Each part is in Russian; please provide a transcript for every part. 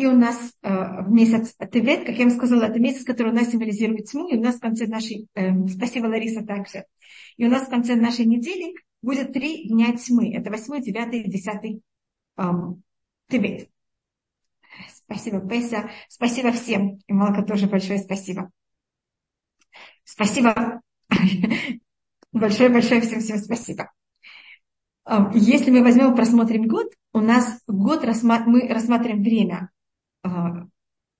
и у нас э, месяц Тевет, как я вам сказала, это месяц, который у нас символизирует тьму, и у нас в конце нашей, э, спасибо, Лариса, также, и у нас в конце нашей недели будет три дня тьмы. Это восьмой, девятый, десятый э, Тевет. Спасибо, Песя. Спасибо всем. И Малка тоже большое спасибо. Спасибо. Большое-большое всем-всем спасибо. А, если мы возьмем и просмотрим год, у нас год мы рассматриваем время,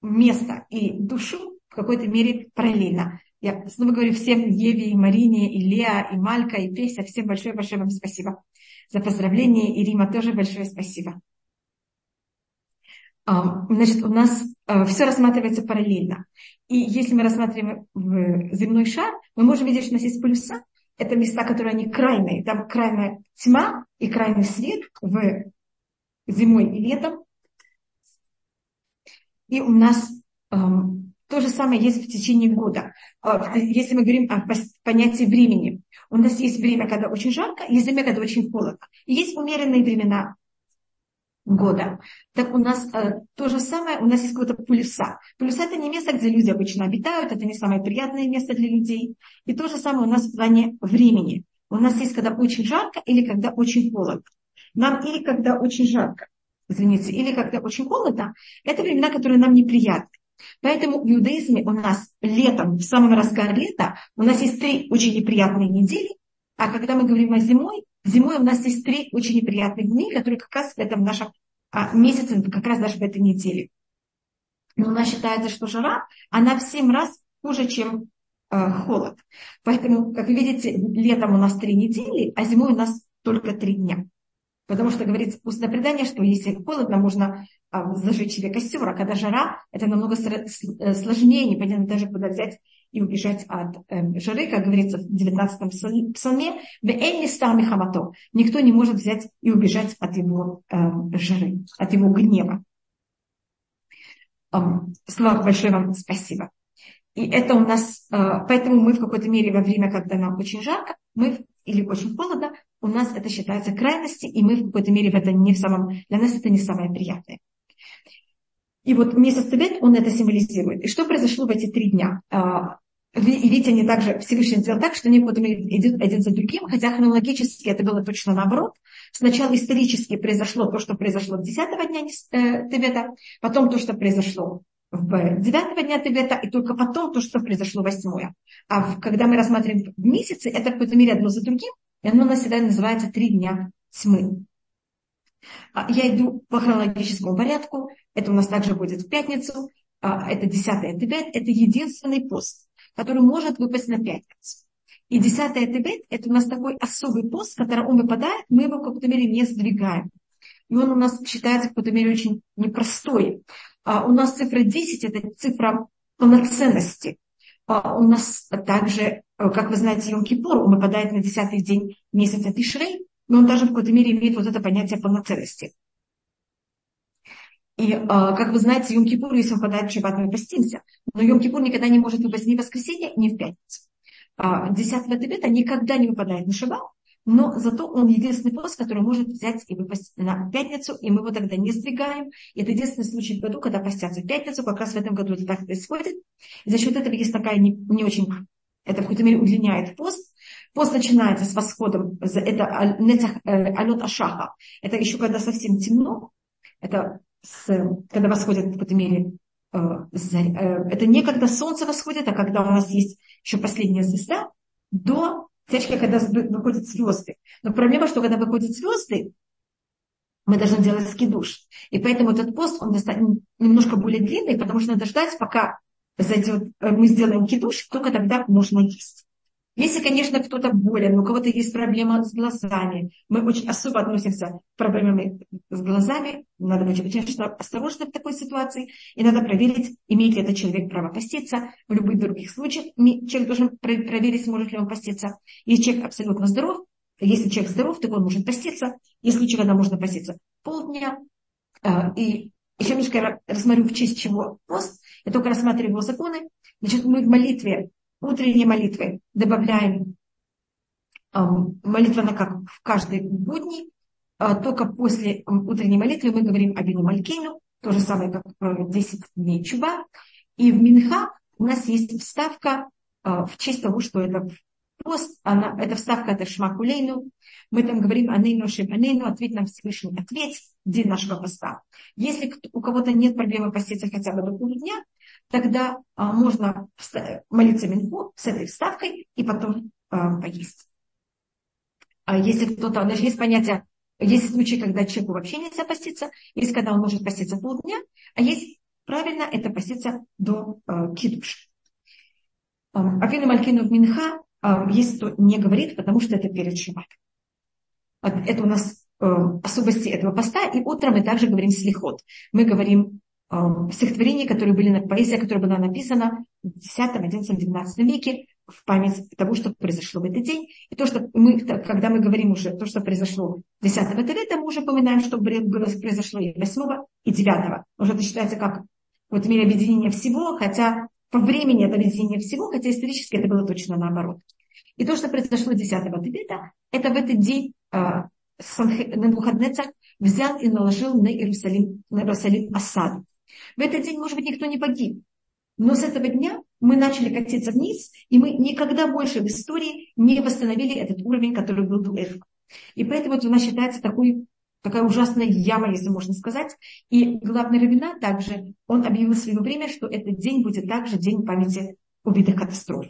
место и душу в какой-то мере параллельно. Я снова говорю всем Еве, и Марине, и Леа, и Малька, и Песя, всем большое-большое вам спасибо за поздравление. И Рима тоже большое спасибо. А, значит, у нас все рассматривается параллельно. И если мы рассматриваем земной шар, мы можем видеть, что у нас есть полюса, это места, которые они крайние. Там крайняя тьма и крайний свет в зимой и летом. И у нас эм, то же самое есть в течение года. Э, если мы говорим о понятии времени. У нас есть время, когда очень жарко, есть время, когда очень холодно. И есть умеренные времена года. Так у нас э, то же самое, у нас есть какое-то полюса. Полюса это не место, где люди обычно обитают, это не самое приятное место для людей. И то же самое у нас в плане времени. У нас есть когда очень жарко или когда очень холодно. Нам или когда очень жарко, извините, или когда очень холодно, это времена, которые нам неприятны. Поэтому в иудаизме у нас летом, в самом разгаре лета, у нас есть три очень неприятные недели, а когда мы говорим о зимой, зимой у нас есть три очень неприятных дни, которые как раз в этом нашем а, месяце, как раз даже в этой неделе. Но у нас считается, что жара, она в семь раз хуже, чем э, холод. Поэтому, как вы видите, летом у нас три недели, а зимой у нас только три дня. Потому что говорится устное предание, что если холодно, можно а, зажечь себе костер, а когда жара, это намного э, сложнее, непонятно даже куда взять и убежать от э, жары, как говорится в 19-м псалме. Никто не может взять и убежать от его э, жары, от его гнева. Э, Слава большое вам спасибо. И это у нас, э, поэтому мы в какой-то мере во время, когда нам очень жарко, мы или очень холодно, у нас это считается крайности, и мы в какой-то мере в это не в самом, для нас это не самое приятное. И вот месяц Тевет, он это символизирует. И что произошло в эти три дня? А, и видите, они также Всевышний сделал так, что они потом идут один за другим, хотя хронологически это было точно наоборот. Сначала исторически произошло то, что произошло в 10 дня э, Тевета, потом то, что произошло в 9 дня Тевета, и только потом то, что произошло в 8. А когда мы рассматриваем месяцы, это в какой-то мере одно за другим, и оно у нас всегда называется три дня тьмы. А, я иду по хронологическому порядку. Это у нас также будет в пятницу. А, это 10 Тибет. Это единственный пост, который может выпасть на пятницу. И 10 Тибет – это у нас такой особый пост, который он выпадает, мы его в какой-то мере не сдвигаем. И он у нас считается в какой-то мере очень непростой. А у нас цифра 10 – это цифра полноценности. А у нас также, как вы знаете, Йом-Кипур, он выпадает на 10 день месяца Тишрей, но он даже в какой-то мере имеет вот это понятие полноценности. И, а, как вы знаете, Йом-Кипур, если он попадает в шаббат, мы постимся. Но Йом-Кипур никогда не может выпасть ни в воскресенье, ни в пятницу. А, десятого Тибета никогда не выпадает на шаббат, но зато он единственный пост, который может взять и выпасть на пятницу, и мы его тогда не сдвигаем. Это единственный случай в году, когда постятся в пятницу, как раз в этом году это так происходит. И за счет этого есть такая не, не очень, это в какой-то мере удлиняет пост, Пост начинается с восходом, это нецах, э, алют ашаха. Это еще когда совсем темно. Это с, когда восходит в какой-то мере э, э, это не когда солнце восходит, а когда у нас есть еще последняя звезда, до точки, когда выходят звезды. Но проблема, что когда выходят звезды, мы должны делать скидуш. И поэтому этот пост, он немножко более длинный, потому что надо ждать, пока зайдет, мы сделаем кидуш, только тогда можно есть. Если, конечно, кто-то болен, у кого-то есть проблема с глазами, мы очень особо относимся к проблемам с глазами, надо быть очень осторожны в такой ситуации, и надо проверить, имеет ли этот человек право поститься. В любых других случаях человек должен проверить, сможет ли он поститься. Если человек абсолютно здоров, если человек здоров, то он может поститься. Случаи, когда можно поститься полдня. А, и еще немножко я рассмотрю, в честь чего пост. Я только рассматриваю его законы. Значит, мы в молитве утренней молитвы добавляем молитва на как в каждой будни, а только после утренней молитвы мы говорим Абину Малькину, то же самое, как 10 дней чува. И в Минха у нас есть вставка в честь того, что это пост, она, эта вставка это Шмакулейну. Мы там говорим Шем Анейну, ответь нам Всевышний, ответь день нашего поста. Если у кого-то нет проблемы поститься хотя бы до полудня, тогда а, можно молиться Минху с этой вставкой и потом а, поесть. А если кто-то, даже есть понятие, есть случаи, когда человеку вообще нельзя поститься, есть когда он может поститься полдня, а есть правильно это поститься до э, кидуш. Афину Малькину в Минха есть кто не говорит, потому что это перед Шаббат. Это у нас особенности этого поста. И утром мы также говорим слихот. Мы говорим стихотворения, которые были, поэзия, которая была написана в 10, 11, 12 веке в память того, что произошло в этот день. И то, что мы, когда мы говорим уже то, что произошло 10 Тевета, мы уже упоминаем, что произошло и 8, и 9. Уже это считается как вот мере объединения всего, хотя по времени это объединение всего, хотя исторически это было точно наоборот. И то, что произошло 10 Тевета, это в этот день э, Навуходнецар взял и наложил на Иерусалим, на Иерусалим осаду. В этот день, может быть, никто не погиб. Но с этого дня мы начали катиться вниз, и мы никогда больше в истории не восстановили этот уровень, который был до этого. И поэтому это у нас считается такой, такая ужасная яма, если можно сказать. И главный раввина также, он объявил в свое время, что этот день будет также день памяти убитых катастроф.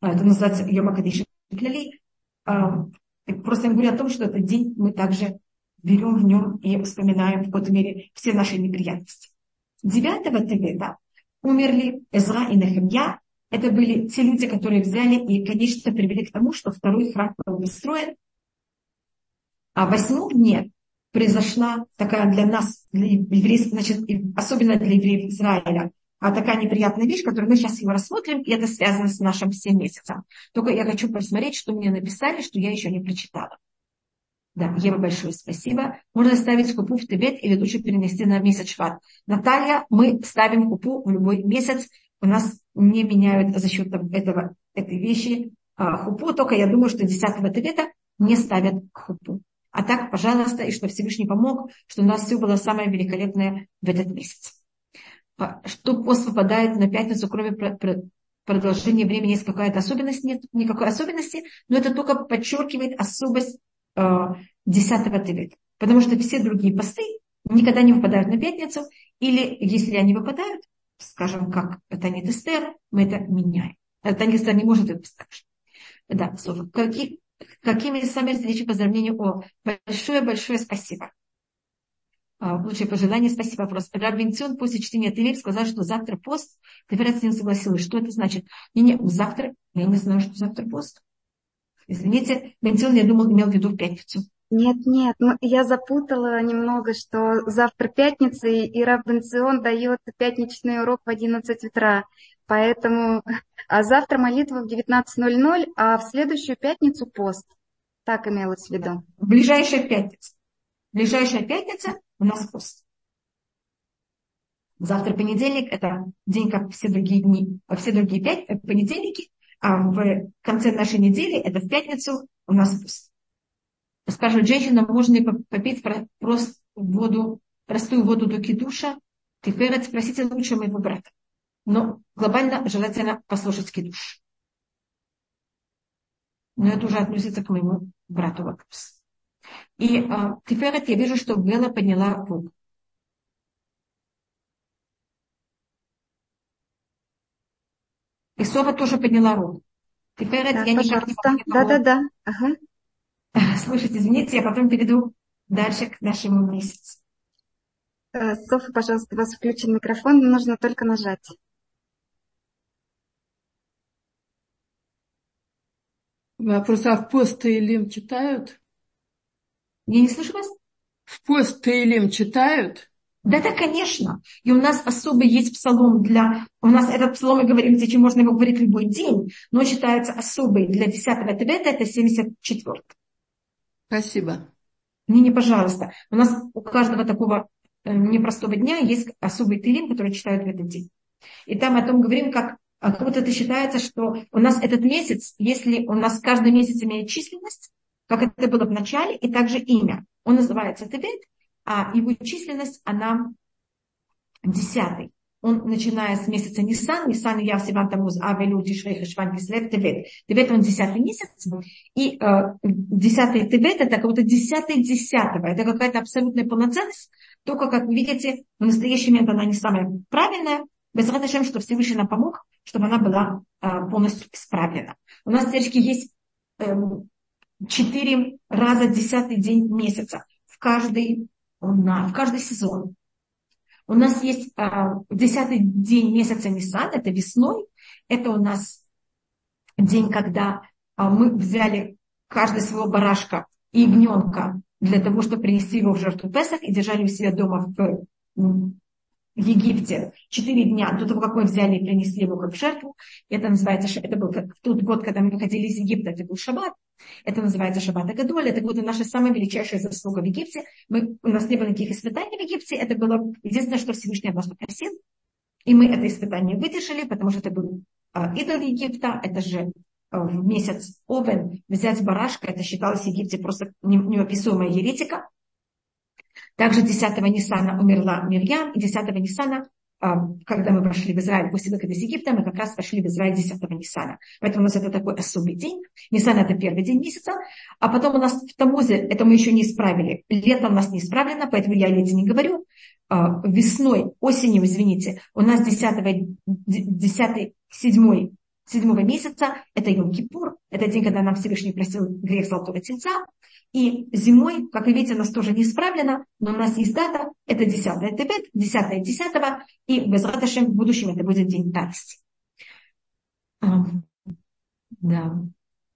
А, это называется Йома Кадиши Клялей. Просто я говорю о том, что этот день мы также берем в нем и вспоминаем в какой-то мере все наши неприятности. 9 Тевета умерли Эзра и Нахемья. Это были те люди, которые взяли и, конечно, привели к тому, что второй храм был построен. А в восьмом дне произошла такая для нас, для еврейских, значит, особенно для евреев Израиля, а такая неприятная вещь, которую мы сейчас его рассмотрим, и это связано с нашим всем месяцем. Только я хочу посмотреть, что мне написали, что я еще не прочитала. Да, Ева, большое спасибо. Можно ставить хупу в Тибет или лучше перенести на месяц шват. Наталья, мы ставим хупу в любой месяц. У нас не меняют за счет этого, этой вещи а, хупу, только я думаю, что 10 Тибета не ставят хупу. А так, пожалуйста, и что Всевышний помог, что у нас все было самое великолепное в этот месяц. А, что пост выпадает на пятницу, кроме продолжения времени, есть какая-то особенность? Нет никакой особенности, но это только подчеркивает особость 10 Тевета. Потому что все другие посты никогда не выпадают на пятницу, или если они выпадают, скажем, как это не тестер, мы это меняем. Это не, не может это скажем. Да, Софа, какие, какими самыми сердечными поздравления? О, большое-большое спасибо. А, лучшее пожелание. Спасибо, вопрос. Рабинцион после чтения Тевель сказал, что завтра пост. Теперь с ним согласилась. Что это значит? Не, не, завтра. Я не знаю, что завтра пост. Извините, Бенцион, я думал, имел в виду в пятницу. Нет, нет, я запутала немного, что завтра пятница, и Раб Бенцион дает пятничный урок в 11 утра. Поэтому, а завтра молитва в 19.00, а в следующую пятницу пост. Так имелось в виду. Ближайшая пятница. Ближайшая пятница у нас пост. Завтра понедельник, это день, как все другие дни, все другие пять, понедельники, в конце нашей недели, это в пятницу, у нас. Скажут, женщинам можно ли попить просто воду, простую воду до кидуша? Теперь спросите лучше моего брата. Но глобально желательно послушать кидуш. Но это уже относится к моему брату вопрос. И а, теперь я вижу, что Бела подняла руку. И Сова тоже подняла руку. Теперь да, я никак не могу. Да, да, да. Ага. Слушайте, извините, я потом перейду дальше к нашему месяцу. Э, Софа, пожалуйста, у вас включен микрофон, нужно только нажать. Вопрос, а в пост Илим читают? Я не слышу вас. В пост Таилим читают? Да, да, конечно. И у нас особый есть псалом для... У нас этот псалом, мы говорим, зачем можно его говорить любой день, но считается особый для 10 Тевета, это 74 Спасибо. Не, не, пожалуйста. У нас у каждого такого э, непростого дня есть особый тылим, который читают в этот день. И там о том говорим, как а как будто это считается, что у нас этот месяц, если у нас каждый месяц имеет численность, как это было в начале, и также имя. Он называется Тевет, а его численность, она десятый, он начиная с месяца Нисан, Нисан, Я, Сиван, Тамуз, Авелю, Тишрей, Хашван, Кислев, Тевет. Тевет он десятый месяц, и э, десятый Тевет это как будто десятый десятого, это какая-то абсолютная полноценность, только, как вы видите, в настоящий момент она не самая правильная, без радости, что Всевышний нам помог, чтобы она была э, полностью исправлена. У нас, девочки, есть эм, четыре раза десятый день месяца. В каждый, в каждый сезон. У нас есть а, десятый день месяца Нисан, это весной. Это у нас день, когда а, мы взяли каждый своего барашка и ягненка для того, чтобы принести его в жертву Песах и держали у себя дома в в Египте четыре дня до того, как мы взяли и принесли его как жертву. Это называется, это был в тот год, когда мы выходили из Египта, это был шаббат. Это называется шаббат Агадоль. Это вот наша самая величайшая заслуга в Египте. Мы, у нас не было никаких испытаний в Египте. Это было единственное, что Всевышний нас попросил. И мы это испытание выдержали, потому что это был э, идол Египта. Это же а, в месяц Овен взять барашка. Это считалось в Египте просто неописуемая еретика. Также 10 Нисана умерла Мирьям, и 10 Нисана, а, когда мы вошли в Израиль после выхода из Египта, мы как раз вошли в Израиль 10 Нисана. Поэтому у нас это такой особый день. Нисан это первый день месяца. А потом у нас в Тамузе, это мы еще не исправили. Летом у нас не исправлено, поэтому я о лете не говорю. А, весной, осенью, извините, у нас 10, 10 7 седьмого месяца, это Йом-Кипур, это день, когда нам Всевышний простил грех Золотого Тельца, и зимой, как вы видите, у нас тоже не исправлено, но у нас есть дата, это 10 Тебет, 10 10 и без Раташем в будущем это будет день радости. Да.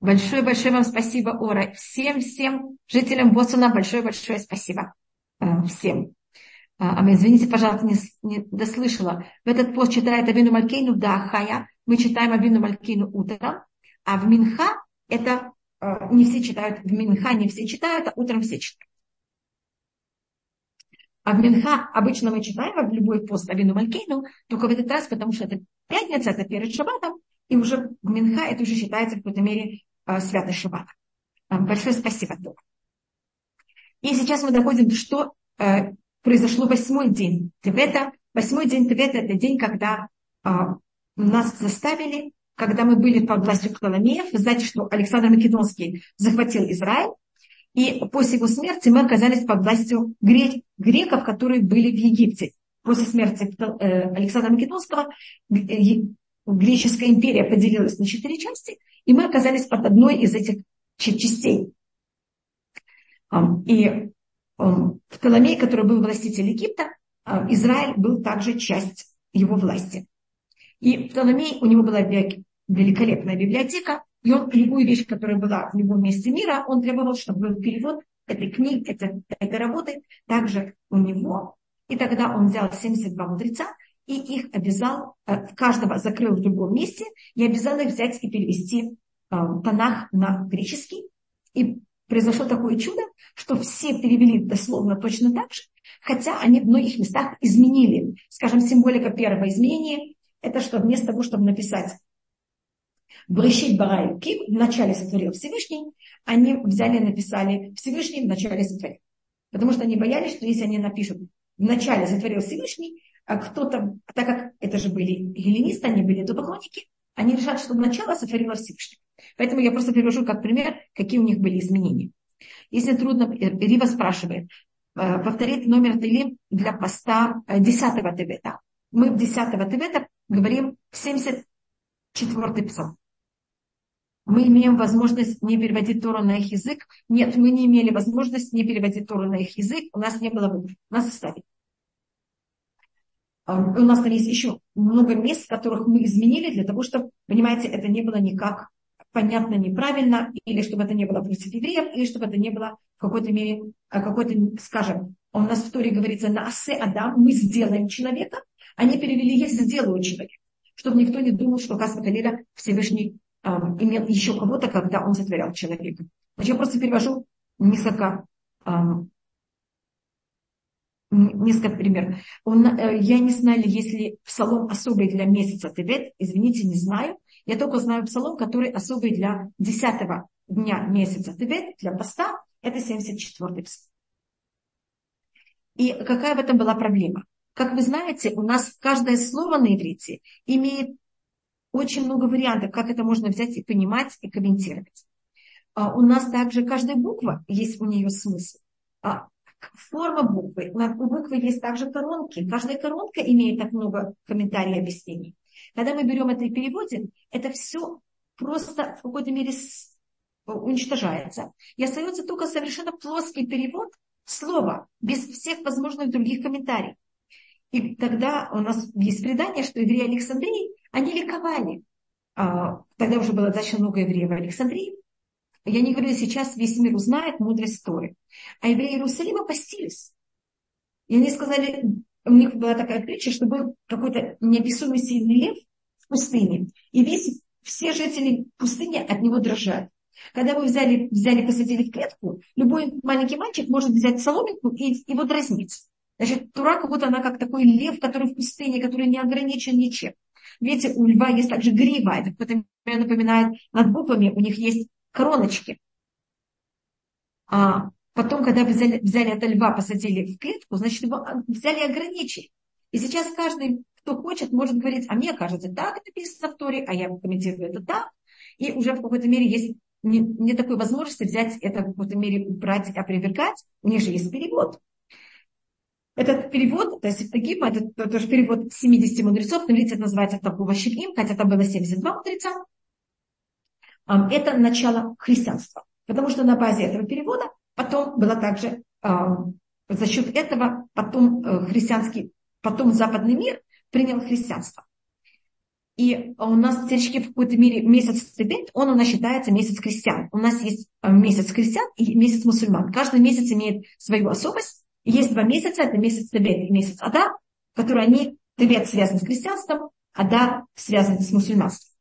Большое-большое вам спасибо, Ора. Всем-всем жителям Бостона большое-большое спасибо. А, всем. А, извините, пожалуйста, не, не дослышала. В этот пост читает Авину Малькейну да Хая. Мы читаем Авину Малькейну утром. А в Минха это Э, не все читают в Минха, не все читают, а утром все читают. А в Минха обычно мы читаем в любой пост Авину Малькейну, только в этот раз, потому что это пятница, это перед Шаббатом, и уже в Минха это уже считается в какой-то мере э, святый Шаббат. Э, большое спасибо, Дух. И сейчас мы доходим, что э, произошло восьмой день Тевета. Восьмой день Тевета – это день, когда нас заставили когда мы были под властью Птоломеев, вы знаете, что Александр Македонский захватил Израиль, и после его смерти мы оказались под властью греков, которые были в Египте. После смерти э, Александра Македонского греческая империя поделилась на четыре части, и мы оказались под одной из этих частей. И Птоломей, который был властитель Египта, а, Израиль был также часть его власти. И Птоломей, у него была великолепная библиотека, и он любую вещь, которая была в любом месте мира, он требовал, чтобы был перевод этой книги, этой, этой работы, также у него. И тогда он взял 72 мудреца и их обязал, э, каждого закрыл в другом месте, и обязал их взять и перевести э, Танах на греческий. И произошло такое чудо, что все перевели дословно точно так же, хотя они в многих местах изменили. Скажем, символика первого изменения это что вместо того, чтобы написать Брешит Барай Ким, в начале сотворил Всевышний, они взяли и написали Всевышний в начале сотворил. Потому что они боялись, что если они напишут в начале сотворил Всевышний, а кто-то, так как это же были геленисты, они были идолопоклонники, они решат, что в начало сотворила Всевышний. Поэтому я просто привожу как пример, какие у них были изменения. Если трудно, Рива спрашивает, э, повторить номер Телим для поста 10 э, Тевета. Мы в 10 Тевета говорим 74-й псалом. Мы имеем возможность не переводить Тору на их язык. Нет, мы не имели возможности не переводить Тору на их язык. У нас не было выбора. Нас оставили. А, у нас там есть еще много мест, которых мы изменили для того, чтобы, понимаете, это не было никак понятно неправильно, или чтобы это не было против евреев, или чтобы это не было в какой-то мере, а, какой-то, скажем, у нас в Торе говорится на асе Адам, мы сделаем человека, они перевели «я сделаю человека», чтобы никто не думал, что Касма Калиля Всевышний э, имел еще кого-то, когда он сотворял человека. Значит, я просто перевожу несколько, э, несколько примеров. Он, э, я не знаю, есть ли псалом особый для месяца Тевет, извините, не знаю. Я только знаю псалом, который особый для десятого дня месяца Тевет, для поста. Это 74-й псалом. И какая в этом была проблема? Как вы знаете, у нас каждое слово на иврите имеет очень много вариантов, как это можно взять и понимать, и комментировать. А у нас также каждая буква есть у нее смысл. А форма буквы. У буквы есть также коронки. Каждая коронка имеет так много комментариев и объяснений. Когда мы берем это и переводим, это все просто в какой-то мере уничтожается. И остается только совершенно плоский перевод слова, без всех возможных других комментариев. И тогда у нас есть предание, что евреи Александрии, они ликовали. А, тогда уже было достаточно много евреев в Александрии. Я не говорю, сейчас весь мир узнает мудрость Торы. А евреи Иерусалима постились. И они сказали, у них была такая притча, что был какой-то неописуемый сильный лев в пустыне. И весь, все жители пустыни от него дрожат. Когда вы взяли, взяли, посадили в клетку, любой маленький мальчик может взять соломинку и его дразнить. Значит, Тура как будто она как такой лев, который в пустыне, который не ограничен ничем. Видите, у льва есть также грива, это кто-то напоминает над буквами, у них есть короночки. А потом, когда взяли, взяли это льва, посадили в клетку, значит, его взяли и ограничили. И сейчас каждый, кто хочет, может говорить, а мне кажется, так это написано в Торе, а я комментирую это так. И уже в какой-то мере есть не, не такой возможности взять это в какой-то мере убрать и опровергать. У них же есть перевод. Этот перевод, то есть Тагима, это тоже перевод 70 мудрецов, на иврите это называется Табува Шивим, хотя там было 72 мудреца. Это начало христианства. Потому что на базе этого перевода потом было также за счет этого потом э, христианский, потом западный мир принял христианство. И у нас теоретически в какой-то мере месяц Тебет, он у нас считается месяц христиан. У нас есть э, месяц христиан и месяц мусульман. Каждый месяц имеет свою особость. Есть два месяца, это месяц Тебет и месяц Адар, которые они, Тебет связан с христианством, Адар связан с мусульманством.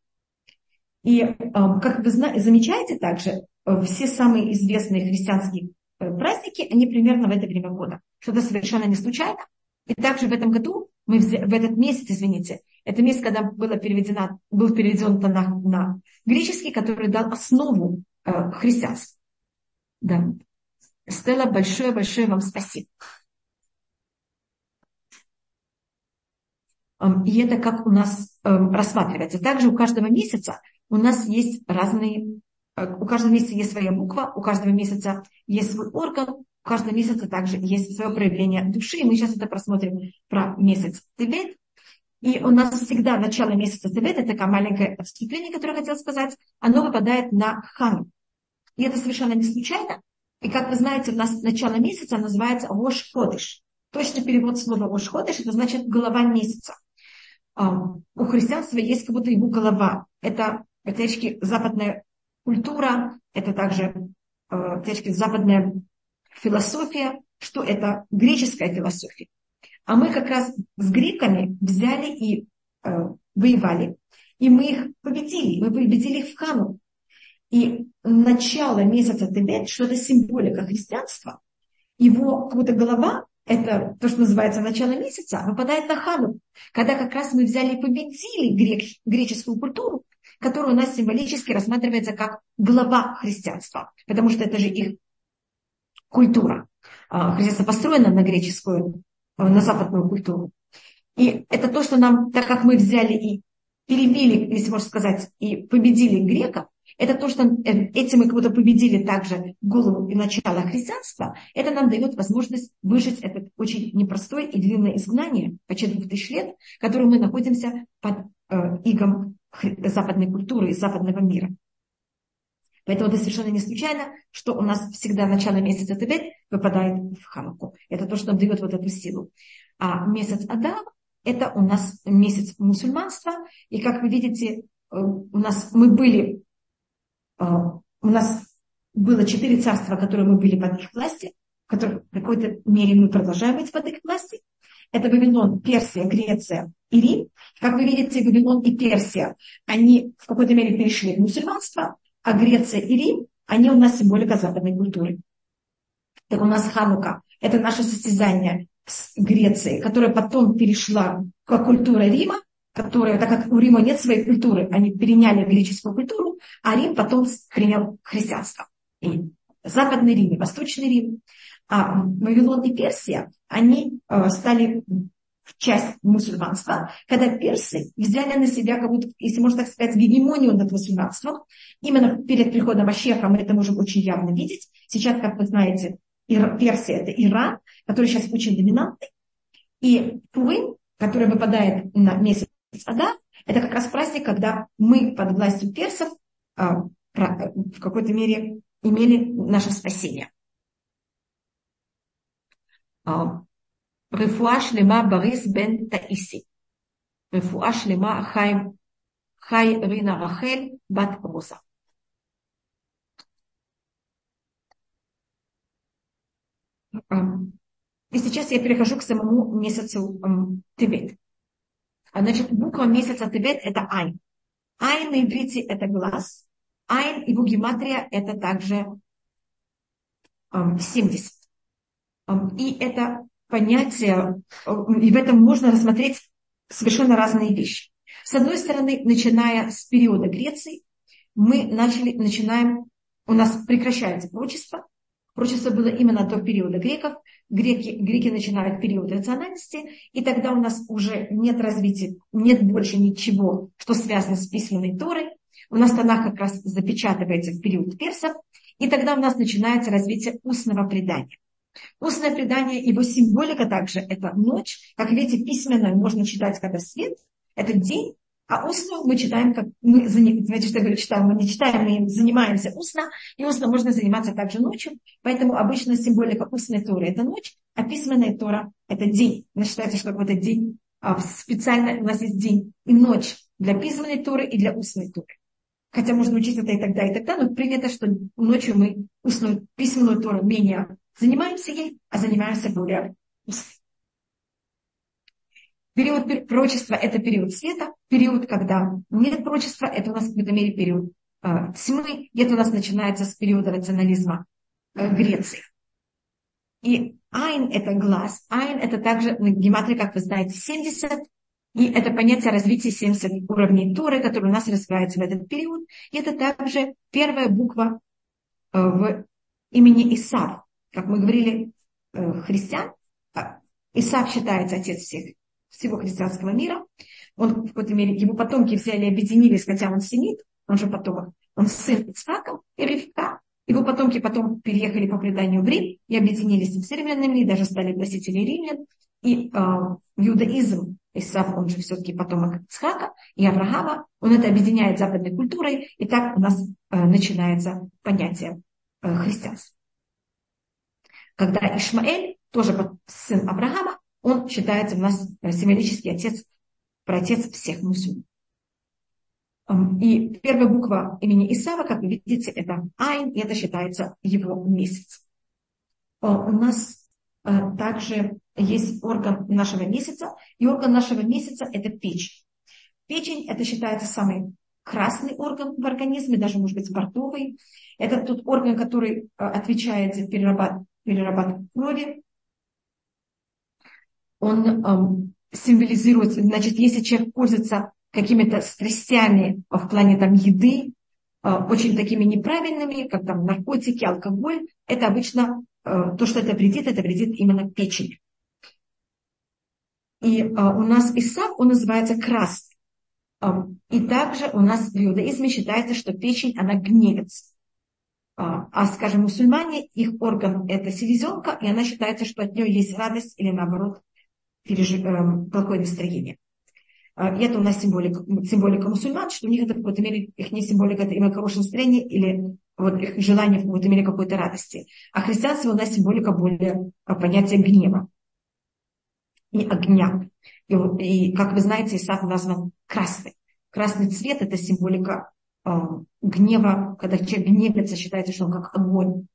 И э, как вы замечаете также, э, все самые известные христианские праздники, они примерно в это время года. Что-то совершенно не случайно. И также в этом году, мы в этот месяц, извините, это место, когда было переведено, был переведен на, на греческий, который дал основу э, христианства. Да. Стелла, большое-большое вам спасибо. И это как у нас э, рассматривается. Также у каждого месяца у нас есть разные, э, у каждого месяца есть своя буква, у каждого месяца есть свой орган, у каждого месяца также есть свое проявление души. И мы сейчас это просмотрим про месяц Тибет. И у нас всегда начало месяца Тевет, это такое маленькое отступление, которое я хотела сказать, оно выпадает на Хану. И это совершенно не случайно. И как вы знаете, у нас начало месяца называется Рош Ходыш. Точный перевод слова Рош Ходыш, это значит голова месяца. У христианства есть как будто его голова. Это, опять западная культура, это также, опять западная философия, что это греческая философия. А мы как раз с греками взяли и э, воевали. И мы их победили. Мы победили их в Хану. И начало месяца Тибет, что это символика христианства, его как будто голова, это то, что называется начало месяца, выпадает на Хану, когда как раз мы взяли и победили грек, греческую культуру, которая у нас символически рассматривается как глава христианства, потому что это же их культура. А, христианство построено на греческую Э, на западную культуру. И это то, что нам, так как мы взяли и перебили, если можно сказать, и победили греков, это то, что э, этим мы как будто победили также голову и начало христианства, это нам дает возможность выжить это очень непростое и длинное изгнание, почти двух тысяч лет, в котором мы находимся под э, игом западной культуры и западного мира. Поэтому это совершенно не случайно, что у нас всегда начало месяца Тебет выпадает в Хануку. Это то, что нам дает вот эту силу. А месяц Адам – это у нас месяц мусульманства. И как вы видите, э, у нас мы были, у нас было четыре царства, которые мы были под их властью, в которых в какой-то мере мы продолжаем быть под их властью. Это Вавилон, Персия, Греция и Рим. Как вы видите, Вавилон и Персия, они в какой-то мере перешли в мусульманство, а Греция и Рим, они у нас символика западной культуры. Так у нас Ханука – это наше состязание с Грецией, которая потом перешла к культуре Рима, которая, так как у Рима нет своей культуры, они переняли греческую культуру, а Рим потом принял христианство. И Западный Рим и Восточный Рим. А Вавилон и Персия, они э, стали в часть мусульманства, когда персы взяли на себя, как будто, если можно так сказать, гегемонию над мусульманством. Именно перед приходом Ашеха мы это можем очень явно видеть. Сейчас, как вы знаете, Персия – это Иран, который сейчас очень доминантный. И Пурим, который выпадает на месяц Ада – это как раз праздник, когда мы под властью персов а, э, в какой-то мере имели наше спасение. А, Рифуа шлема Борис бен Таиси. Рифуа шлема Хайм Хай Рина Рахель бат Роза. А, и сейчас я перехожу к самому месяцу Тибет. Значит, буква месяца Тибет – это Айн. Айн на иврите – это глаз. Айн, его гематрия – это также 70. И это понятие, и в этом можно рассмотреть совершенно разные вещи. С одной стороны, начиная с периода Греции, мы начали, начинаем, у нас прекращается прочество. Прочество было именно до периода греков. Греки, греки начинают период рациональности, и тогда у нас уже нет развития, нет больше ничего, что связано с письменной Торой. У нас Танах как раз запечатывается в период персов, и тогда у нас начинается развитие устного предания. Устное предание, его символика также это ночь. Как видите, письменную можно читать, когда свет, это день, а устно мы читаем, как мы, знаете, что я говорю, читаем, мы не читаем, мы занимаемся устно, и устно можно заниматься также ночью. Поэтому обычно символика устной Торы – это ночь, а письменная Тора – это день. Она считается, что какой-то день, а специально у нас есть день и ночь для письменной Торы и для устной Торы. Хотя можно учить это и тогда, и тогда, но принято, что ночью мы устную письменную Тору менее занимаемся ей, а занимаемся более устной. Период пророчества – это период света, период, когда нет пророчества, это у нас в какой-то мере период э, тьмы, и это у нас начинается с периода рационализма э, Греции. И айн – это глаз, айн – это также, ну, гематрия, как вы знаете, 70, и это понятие развития 70 уровней Торы, которые у нас развиваются в этот период. И это также первая буква э, в имени Исав. Как мы говорили, э, христиан, а, Исав считается отец всех, всего христианского мира. Он в какой-то мере, его потомки взяли и объединились, хотя он семит, он же потомок, он сын Ицхака и Ревка. Его потомки потом переехали по преданию в Рим и объединились с римлянами, и даже стали носителями римлян. И э, иудаизм Исав, он же все-таки потомок Цхака и Авраама, он это объединяет с западной культурой, и так у нас э, начинается понятие э, христианства. Когда Ишмаэль, тоже сын Авраама, он считается у нас э, символический отец, праотец всех мусульман. Эм, и первая буква имени Исава, как вы видите, это Айн, и это считается его месяц. Э, у нас э, также есть орган нашего месяца, и орган нашего месяца – это печень. Печень – это считается самый красный орган в организме, даже, может быть, бордовый. Это тот орган, который отвечает за перерабатывание, перерабатывание крови. Он символизирует, значит, если человек пользуется какими-то страстями в плане там, еды, э, очень такими неправильными, как там наркотики, алкоголь, это обычно э, то, что это вредит, это вредит именно печень. И а, у нас Исав, он называется красный. А, и также у нас в иудаизме считается, что печень, она гневится. А, а, скажем, мусульмане, их орган это селезенка, и она считается, что от нее есть радость или наоборот переж... Эм, плохое настроение. И это у нас символика, символика мусульман, что у них это в какой-то мере, их не символика, это именно хорошее настроение или вот их желание в какой-то мере какой-то радости. А христианство у нас символика более понятия гнева и огня. И, и как вы знаете, Исаак назван красный. Красный цвет – это символика э, гнева. Когда человек гневится, считается, что он как огонь.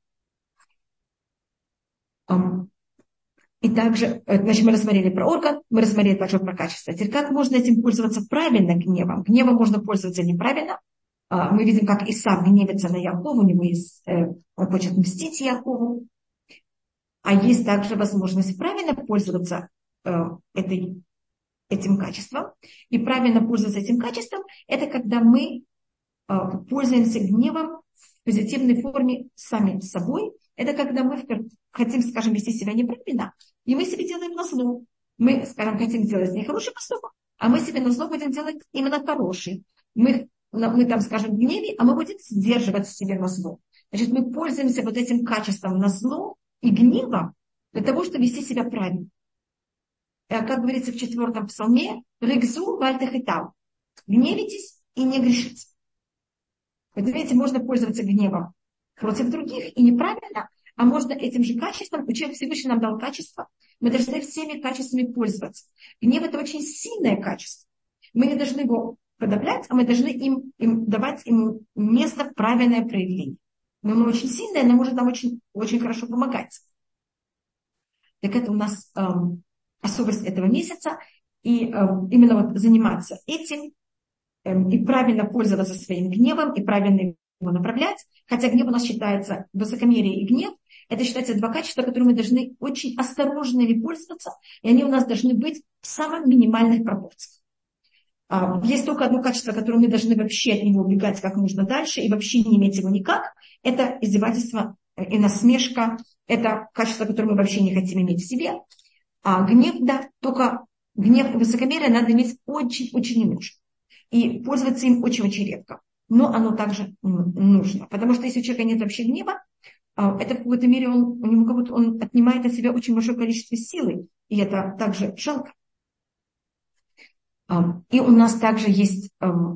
И также, э, значит, мы рассмотрели про орган, мы рассмотрели также про качество. Теперь, как можно этим пользоваться правильно гневом? Гневом можно пользоваться неправильно. Uh, мы видим, как Исаак гневится на Якову, у него есть, uh, он хочет мстить Якову. А есть также возможность правильно пользоваться Э, этой, этим качеством. И правильно пользоваться этим качеством – это когда мы э, пользуемся гневом в позитивной форме сами собой. Это когда мы хотим, скажем, вести себя неправильно, и мы себе делаем на зло. Мы, скажем, хотим сделать нехороший поступок, а мы себе на зло будем делать именно хороший. Мы, мы там, скажем, в гневе, а мы будем сдерживать себе на зло. Значит, мы пользуемся вот этим качеством на зло и гневом для того, чтобы вести себя правильно. Э, как говорится в четвертом псалме, «Регзу вальтахитал» – «Гневитесь и не грешите». Вы видите, можно пользоваться гневом против других и неправильно, а можно этим же качеством, человек Всевышний нам дал качество, мы должны всеми качествами пользоваться. Гнев – это очень сильное качество. Мы не должны его подавлять, а мы должны им, им давать ему место в правильное проявление. Но оно очень сильное, оно может нам очень, очень хорошо помогать. Так это у нас эм, особость этого месяца. И эм, именно вот заниматься этим эм, и правильно пользоваться своим гневом, и правильно его направлять. Хотя гнев у нас считается высокомерие и гнев. Это считается два качества, которые мы должны очень осторожно пользоваться, и они у нас должны быть в самых минимальных пропорциях. А, есть только одно качество, которое мы должны вообще от него убегать как можно дальше и вообще не иметь его никак. Это издевательство и насмешка. Это качество, которое мы вообще не хотим иметь в себе. А гнев, да, только гнев и высокомерие надо иметь очень-очень немножко. И пользоваться им очень-очень редко. Но оно также нужно. Потому что если у человека нет вообще гнева, это в какой-то мере он, у него как будто он отнимает от себя очень большое количество силы. И это также жалко. И у нас также есть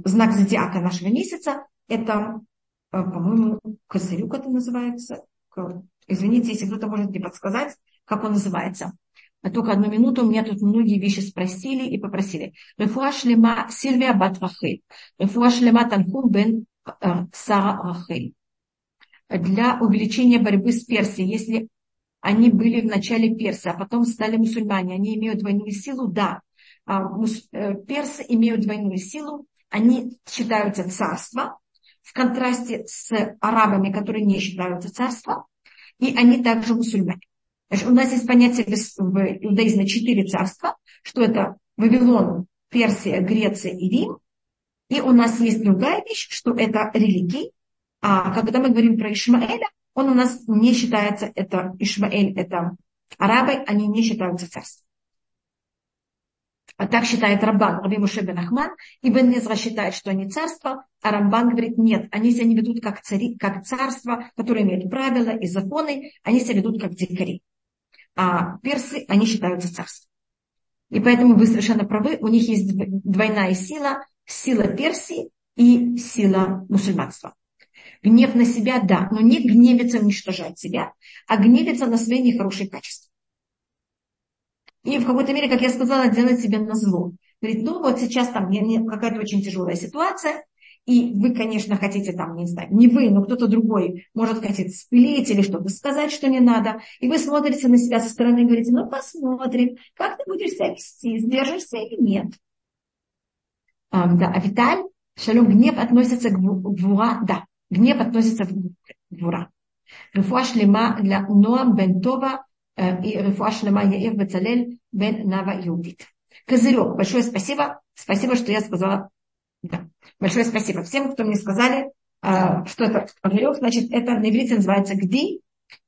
знак зодиака нашего месяца. Это, э, по-моему, козырюк это называется. Извините, если кто-то может мне подсказать, как он называется. А только одну минуту, у меня тут многие вещи спросили и попросили. Сильвия бат Рахель. Рефуа шлема Танхум бен Сара Рахель. Для увеличения борьбы с Персией, если они были в начале Персии, а потом стали мусульмане, они имеют двойную силу, да, а, э, персы имеют двойную силу, они считаются царство, в контрасте с арабами, которые не считаются царством, и они также мусульмане. Значит, у нас есть понятие в иудаизме четыре царства, что это Вавилон, Персия, Греция и Рим. И у нас есть другая вещь, что это религии. А когда мы говорим про Ишмаэля, он у нас не считается, это Ишмаэль, это арабы, они не считаются царством. А так считает Рамбан, Раби Муше бен Ахман, и Бен Незра считает, что они царство, а Рамбан говорит, нет, они себя не ведут как, цари, как царство, которое имеет правила и законы, они себя ведут как дикари. А персы, они считаются царством. И поэтому вы совершенно правы, у них есть двойная сила, сила Персии и сила мусульманства. Гнев на себя, да, но не гневится уничтожать себя, а гневится на свои нехорошие качества. И в какой-то мере, как я сказала, делать себе на зло. Говорит, ну вот сейчас там какая-то очень тяжелая ситуация, и вы, конечно, хотите там, не знаю, не вы, но кто-то другой может хотеть спилить или что-то сказать, что не надо. И вы смотрите на себя со стороны и говорите, ну посмотрим, как ты будешь себя вести, сдержишься или нет. А, да, а Виталь, шалом, гнев относится к вура, да, гнев относится к вура. Рефуа шлема для Ноам Бентова и Рефуа Шлема Яир Бецалель Бен Нава Иудит. Козырек, большое спасибо. Спасибо, что я сказала. Да. Большое спасибо всем, кто мне сказали, что это козырек. Значит, это на иврите называется гди.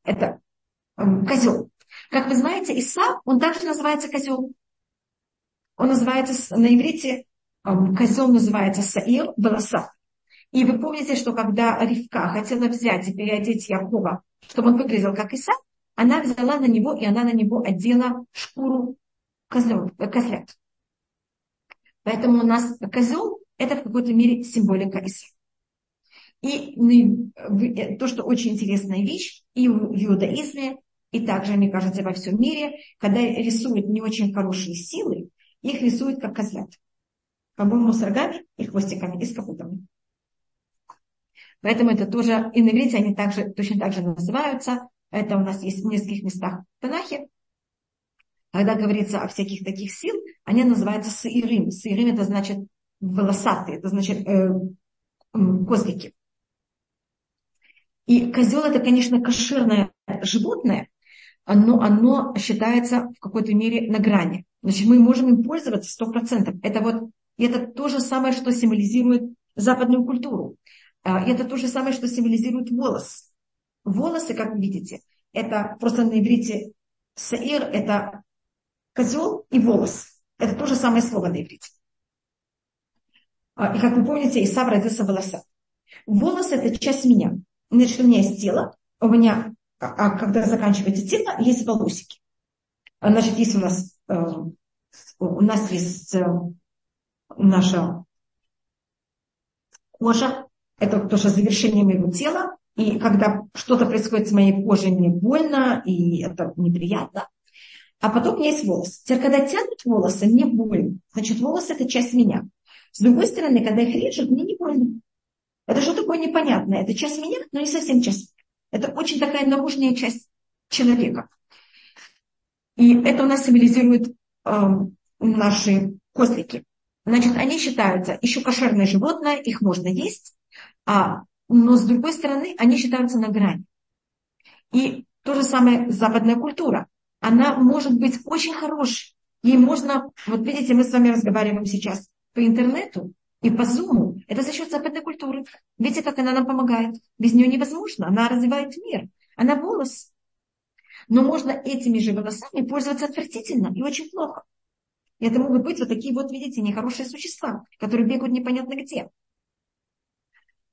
Это козел. Как вы знаете, Иса, он также называется козел. Он называется на иврите, козел называется Саир Баласа. И вы помните, что когда Ривка хотела взять и переодеть Якова, чтобы он выглядел как Иса, она взяла на него, и она на него одела шкуру козлов, козлят. Поэтому у нас козел – это в какой-то мере символика Иса. И э, то, что очень интересная вещь, и в иудаизме, и также, мне кажется, во всем мире, когда рисуют не очень хорошие силы, их рисуют как козлят. По-моему, с рогами и хвостиками, и с капутами. Поэтому это тоже, и на иврите они также, точно так же называются. Это у нас есть в нескольких местах в Танахе. Когда говорится о всяких таких сил, они называются саирим. Саирим это значит волосатые, это значит э, козлики. И козел это, конечно, кошерное животное, но оно считается в какой-то мере на грани. Значит, мы можем им пользоваться сто процентов. Это вот, это то же самое, что символизирует западную культуру. А, это то же самое, что символизирует волос. Волосы, как вы видите, это просто на иврите саир, это козел и волос. Это то же самое слово на иврите. А, и как вы помните, Исав родился в волосах. Волос – это часть меня. Значит, у меня есть тело, у меня, а, а когда заканчивается тело, есть волосики. А, значит, есть у нас, э, у нас есть э, наша кожа, это тоже завершение моего тела, и когда что-то происходит с моей кожей, мне больно, и это неприятно. А потом у меня есть волосы. Теперь, когда тянут волосы, мне больно. Значит, волосы – это часть меня. С другой стороны, когда их режут, мне не больно. Это что такое непонятное? Это часть меня, но не совсем часть. Это очень такая наружная часть человека. И это у нас символизирует э, наши козлики. Значит, они считаются еще кошерное животное, их можно есть, а, но с другой стороны, они считаются на грани. И то же самое западная культура. Она может быть очень хорошей. Ей можно, вот видите, мы с вами разговариваем сейчас по интернету и по зуму. Это за счет западной культуры. Видите, как она нам помогает. Без нее невозможно. Она развивает мир. Она волос. Но можно этими же волосами пользоваться отвратительно и очень плохо. И это могут быть вот такие вот, видите, нехорошие существа, которые бегают непонятно где.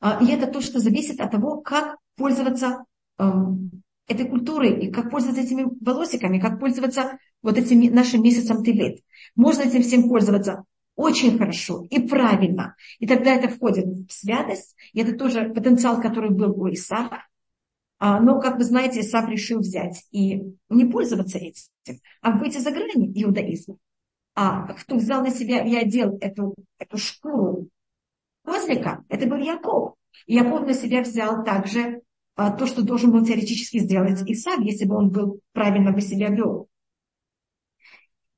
А, и это то, что зависит от того, как пользоваться эм, этой культурой, и как пользоваться этими волосиками, как пользоваться вот этим нашим месяцем Тилет. Можно этим всем пользоваться очень хорошо и правильно. И тогда это входит в святость. И это тоже потенциал, который был у Исаака. А, но, как вы знаете, Исаак решил взять и не пользоваться этим, а выйти за грани иудаизма. А кто взял на себя и одел эту, эту шкуру козлика, это был Яков. И Яков на себя взял также а, то, что должен был теоретически сделать Исаак, если бы он был правильно бы себя вел.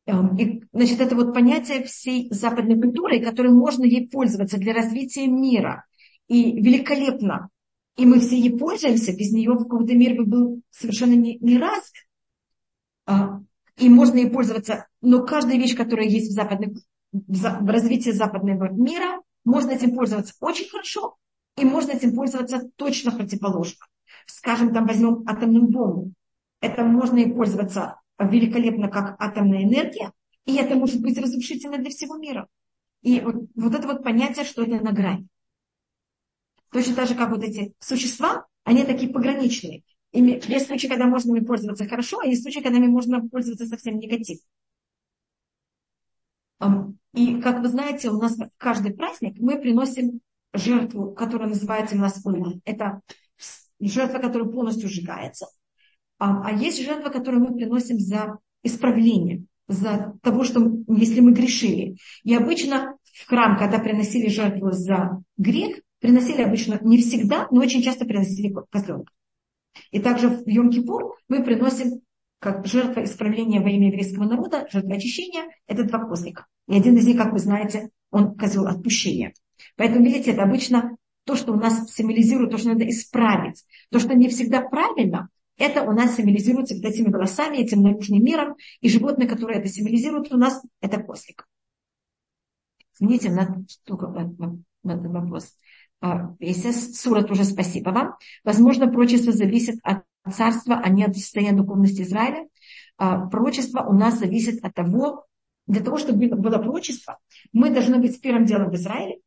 Эм, и, значит, это вот понятие всей западной культуры, которой можно ей пользоваться для развития мира. И великолепно. И мы все ей пользуемся, без нее какой-то мир бы был совершенно не, не развит. А, и можно ей пользоваться, но каждая вещь, которая есть в, западной, в развитии западного мира, можно этим пользоваться очень хорошо, и можно этим пользоваться точно противоположно. Скажем, там возьмем атомную бомбу. Это можно и пользоваться великолепно как атомная энергия, и это может быть разрушительно для всего мира. И вот, вот это вот понятие, что это на грани. Точно так же, как вот эти существа, они такие пограничные. Ими, есть случаи, когда можно ими пользоваться хорошо, а есть случаи, когда ими можно пользоваться совсем негативно. И, как вы знаете, у нас каждый праздник мы приносим жертву, которая называется у нас ума. Это жертва, которая полностью сжигается. А, а есть жертва, которую мы приносим за исправление, за того, что если мы грешили. И обычно в храм, когда приносили жертву за грех, приносили обычно не всегда, но очень часто приносили козленка. И также в Йом-Кипур мы приносим как жертва исправления во имя еврейского народа, жертва очищения, это два козлика. И один из них, как вы знаете, он козел отпущения. Поэтому, видите, это обычно то, что у нас символизирует, то, что надо исправить. То, что не всегда правильно, это у нас символизируется вот этими волосами, этим наружным миром. И животное, которое это символизирует у нас, это козлик. Извините, на, на, на вопрос. Если сура тоже спасибо вам. Возможно, прочество зависит от царства, а не от состояния духовности Израиля. А, прочество у нас зависит от того, для того, чтобы было прочество, мы должны быть первым делом в Израиле,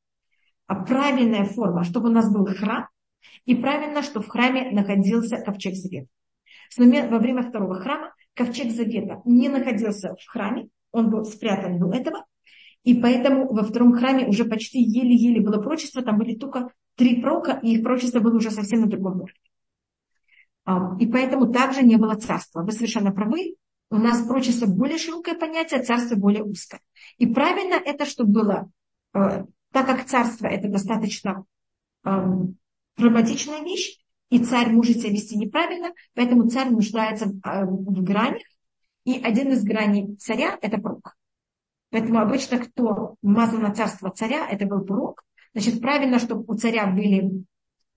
а правильная форма, чтобы у нас был храм, и правильно, что в храме находился ковчег завета. Во время второго храма ковчег завета не находился в храме, он был спрятан до этого, и поэтому во втором храме уже почти еле-еле было прочество, там были только три прока, и их прочество было уже совсем на другом уровне. И поэтому также не было царства. Вы совершенно правы, у нас прочество более широкое понятие, царство более узкое. И правильно это, что было, э, так как царство это достаточно проблематичная вещь, и царь может себя вести неправильно, поэтому царь нуждается в, э, в гранях, и один из граней царя – это пророк. Поэтому обычно, кто мазал на царство царя, это был пророк. Значит, правильно, чтобы у царя были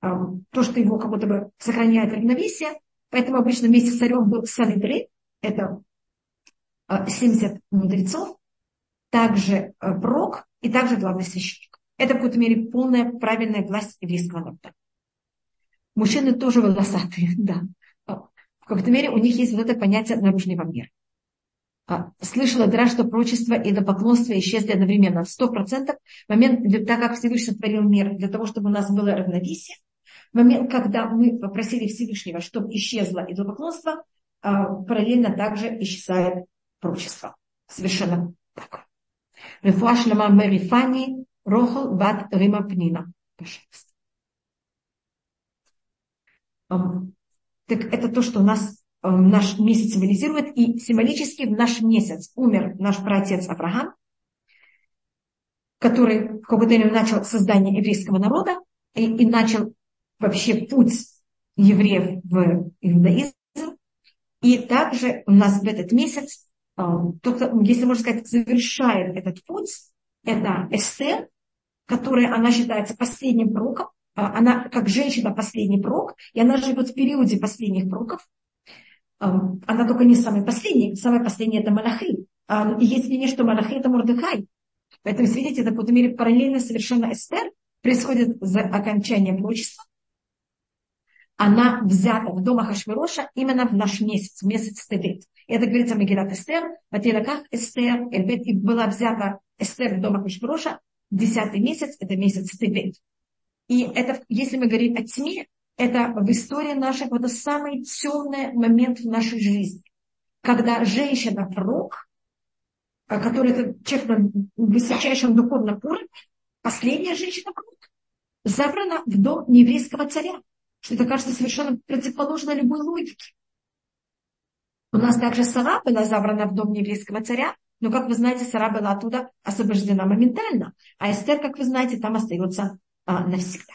то, что его как будто бы сохраняет равновесие. Поэтому обычно вместе с царем был Санедрин, это 70 э, мудрецов, также э, прок и также главный священник. Это в какой-то мере полная правильная власть еврейского народа. Мужчины тоже волосатые, да. В какой-то мере у них есть вот это понятие наружного мира. а, слышала дра, что прочество и поклонство исчезли одновременно. Сто процентов. Момент, так как Всевышний творил мир для того, чтобы у нас было равновесие, момент, когда мы попросили Всевышнего, чтобы исчезло идолопоклонство, а, параллельно также исчезает прочество. Совершенно так. Рефуашлама Мерифани Рохал Бат Рима Пнина. Пожалуйста. Так это то, что у нас наш месяц символизирует. И символически в наш месяц умер наш праотец Авраам, который в какой-то время начал создание еврейского народа и, и начал вообще путь евреев в иудаизм. И также у нас в этот месяц, тот, кто, если можно сказать, завершает этот путь, это Эстер, которая, она считается последним пророком, а, она как женщина последний пророк, и она живет в периоде последних пророков. Она только не самый последний, самый последний это Малахи. И есть мнение, что Малахи это Мордыхай. Поэтому, видите, это какой-то мере параллельно совершенно Эстер происходит за окончанием пророчества. Она взята в дома Хашвироша именно в наш месяц, месяц Тевет. Это говорится Мегилат Эстер, в Атилаках Эстер, и была взята Эстер в дома Хашвироша десятый месяц, это месяц Тевет. И это, если мы говорим о тьме, это в истории нашей, это самый темный момент в нашей жизни. Когда женщина-пророк, а, который это человек на высочайшем духовном уровне, последняя женщина-пророк, забрана в дом нееврейского царя. Что это кажется совершенно противоположно любой логике. У нас также Сара была забрана в дом нееврейского царя, но, как вы знаете, Сара была оттуда освобождена моментально. А Эстер, как вы знаете, там остается а, навсегда.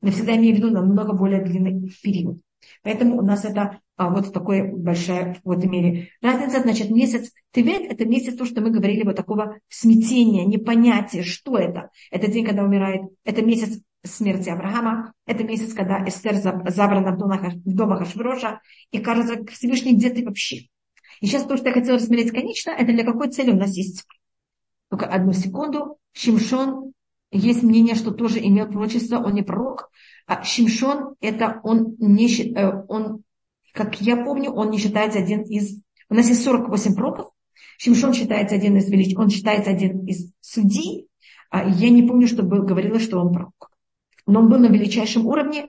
Навсегда имею в виду намного более длинный период. Поэтому у нас это а, вот такой большая в какой-то мере разница. Значит, месяц Тевет – это месяц, то, что мы говорили, вот такого смятения, непонятия, что это. Это день, когда умирает, это месяц смерти Авраама, это месяц, когда Эстер забрана в домах Ашвроша, и кажется, Всевышний где ты вообще? И сейчас то, что я хотела рассмотреть конечно, это для какой цели у нас есть. Только одну секунду. Шимшон, есть мнение, что тоже имел пророчество, он не пророк. А Шимшон, это он не э, он, как я помню, он не считается один из... У нас есть 48 пророков. Шимшон считается один из велич, он считается один из судей. А я не помню, что был, говорила, что он пророк. Но он был на величайшем уровне.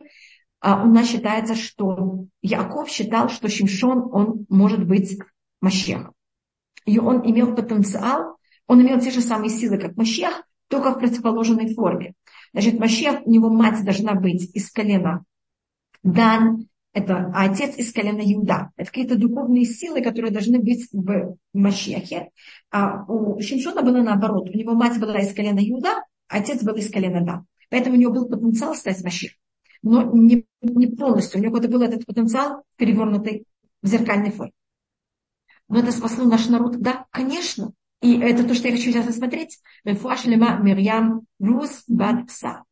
А у нас считается, что Яков считал, что Шимшон, он может быть Машех. И он имел потенциал, он имел те же самые силы, как Машех, только в противоположной форме. Значит, Машех, у него мать должна быть из колена Дан, это а отец из колена Юда. Это какие-то духовные силы, которые должны быть в Машехе. А у Шимшона было наоборот. У него мать была из колена Юда, отец был из колена Дан. Поэтому у него был потенциал стать Машех. Но не, не полностью. У него был этот потенциал перевернутый в зеркальной форме. Но это спасло наш народ? Да, конечно. И это то, что я хочу сейчас рассмотреть. Мефуашлема Мирьям Рус Бадса.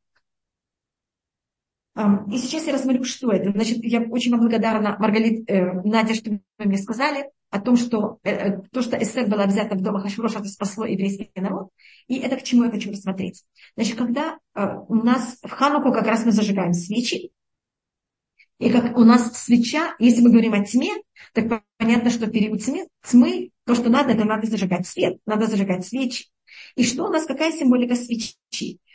И сейчас я рассмотрю, что это. Значит, я очень вам благодарна, Маргалит, э, Надя, что вы мне сказали о том, что э, э то, что Эстер была взята в дома Хашвироша, это спасло еврейский народ. И это к чему я хочу рассмотреть. Значит, когда э, у нас в Хануку как раз мы зажигаем свечи, и как у нас свеча, если мы говорим о тьме, так понятно, что в период тьмы, тьмы то, что надо, это надо зажигать свет, надо зажигать свечи. И что у нас, какая символика свечи?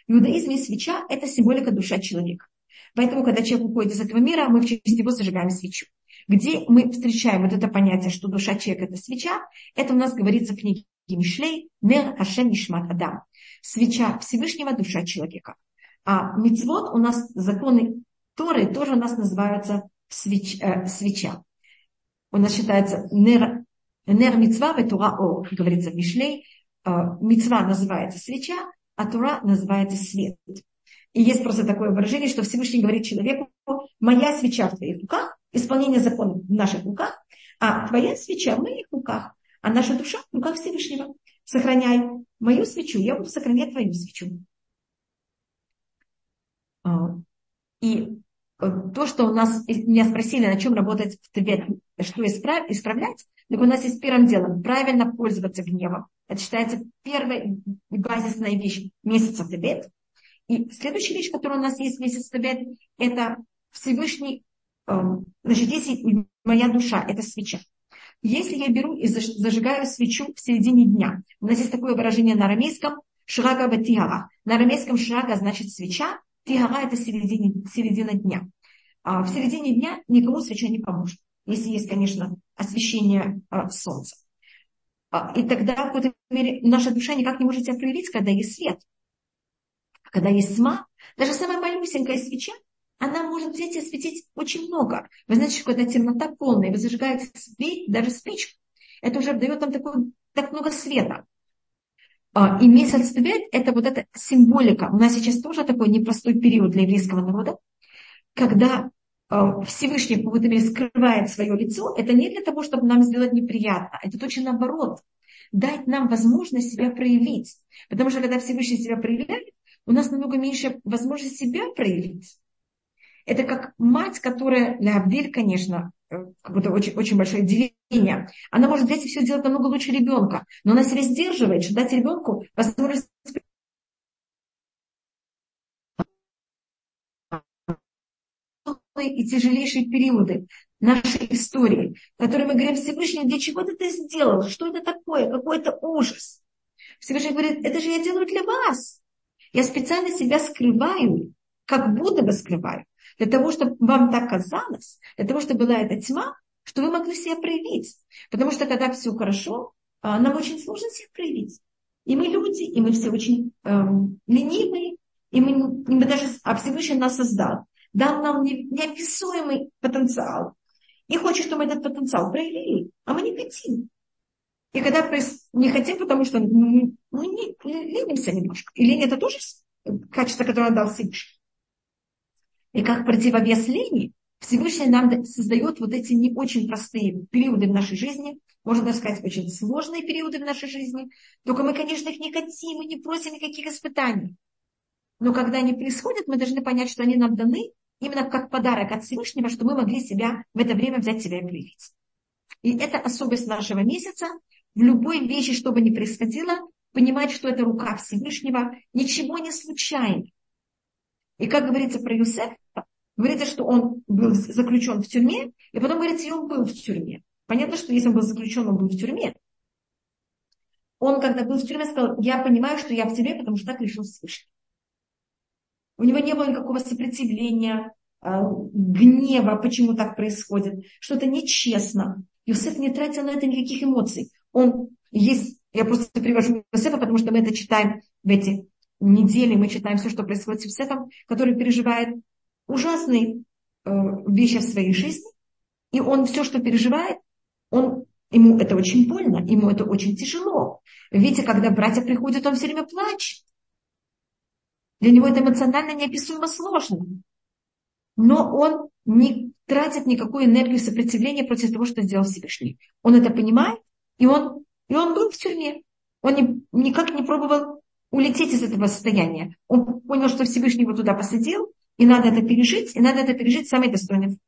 В иудаизме свеча – это символика душа человека. Поэтому, когда человек уходит из этого мира, мы в честь него зажигаем свечу. Где мы встречаем вот это понятие, что душа человека – это свеча, это у нас говорится в книге Мишлей «Нер Хашем Нишмат Адам». Свеча Всевышнего – душа человека. А мицвод у нас законы Торы тоже у нас называются свеч, э, свеча. У нас считается нер, нер мицва тура о, говорится в Мишлей. Э, мицва называется свеча, а тура называется свет. И есть просто такое выражение, что Всевышний говорит человеку, моя свеча в твоих руках, исполнение закона в наших руках, а твоя свеча в моих руках, а наша душа в руках Всевышнего. Сохраняй мою свечу, я буду сохранять твою свечу. А, и то, что у нас, меня спросили, на чем работать в Тибет, что исправ, исправлять, так у нас есть первым делом правильно пользоваться гневом. Это считается первая базисная вещь месяца Тибет. И следующая вещь, которая у нас есть в месяц Тибет, это Всевышний, значит, если моя душа, это свеча. если я беру и зажигаю свечу в середине дня, у нас есть такое выражение на арамейском шрага батиара. На арамейском шрага значит свеча, тигара это середине, середина дня. А в середине дня никому свеча не поможет, если есть, конечно, освещение а, солнца. А, и тогда, в какой-то мере, наша душа никак не может себя проявить, когда есть свет. Когда есть тьма, даже самая малюсенькая свеча, она может взять и осветить очень много. Вы знаете, что когда темнота полная, вы зажигаете свет, даже спичку, это уже дает нам такой, так много света. А, и месяц Твет – это вот эта символика. У нас сейчас тоже такой непростой период для еврейского народа, когда а, Всевышний в мере скрывает свое лицо, это не для того, чтобы нам сделать неприятно, это точно наоборот, дать нам возможность себя проявить. Потому что когда Всевышний себя проявляет, у нас намного меньше возможности себя проявить. Это как мать, которая, для Абдель, конечно, э, какое-то очень, очень большое деление, она может взять и все сделать намного лучше ребенка, но она себя сдерживает, что дать ребенку возможность и тяжелейшие периоды нашей истории, которые мы говорим, Всевышний, для чего ты это сделал? Что это такое? Какой это ужас? Всевышний говорит, это же я делаю для вас. Я специально себя скрываю, как будто бы скрываю, для того, чтобы вам так казалось, для того, чтобы была эта тьма, что вы могли себя проявить. Потому что когда все хорошо, а, нам очень сложно себя проявить. И мы люди, и мы все очень эм, ленивые, и мы, и мы даже, а Всевышний нас создал дал нам неописуемый потенциал. И хочет, чтобы мы этот потенциал проявили, а мы не хотим. И когда не хотим, потому что мы, мы не, ленимся немножко. И лень это тоже качество, которое он дал Всевышний. И как противовес лени, Всевышний нам создает вот эти не очень простые периоды в нашей жизни, можно даже сказать, очень сложные периоды в нашей жизни. Только мы, конечно, их не хотим, мы не просим никаких испытаний. Но когда они происходят, мы должны понять, что они нам даны именно как подарок от Всевышнего, что мы могли себя в это время взять себя и проявить. И это особость нашего месяца. В любой вещи, что бы ни происходило, понимать, что это рука Всевышнего, ничего не случайно. И как говорится про Юсефа, говорится, что он был заключен в тюрьме, и потом говорится, и он был в тюрьме. Понятно, что если он был заключен, он был в тюрьме. Он, когда был в тюрьме, сказал, я понимаю, что я в тюрьме, потому что так решил Всевышний. У него не было никакого сопротивления, а, гнева, почему так происходит. Что-то нечестно. Иосиф не тратил на это никаких эмоций. Он есть, я просто привожу Иосифа, потому что мы это читаем в эти недели, мы читаем все, что происходит с Иосифом, который переживает ужасные э, вещи в своей жизни. И он все, что переживает, он, ему это очень больно, ему это очень тяжело. Видите, когда братья приходят, он все время плачет. Для него это эмоционально неописуемо сложно. Но он не тратит никакую энергию сопротивления против того, что сделал Всевышний. Он это понимает, и он, и он был в тюрьме. Он не, никак не пробовал улететь из этого состояния. Он понял, что Всевышний его туда посадил, и надо это пережить, и надо это пережить самый достойный.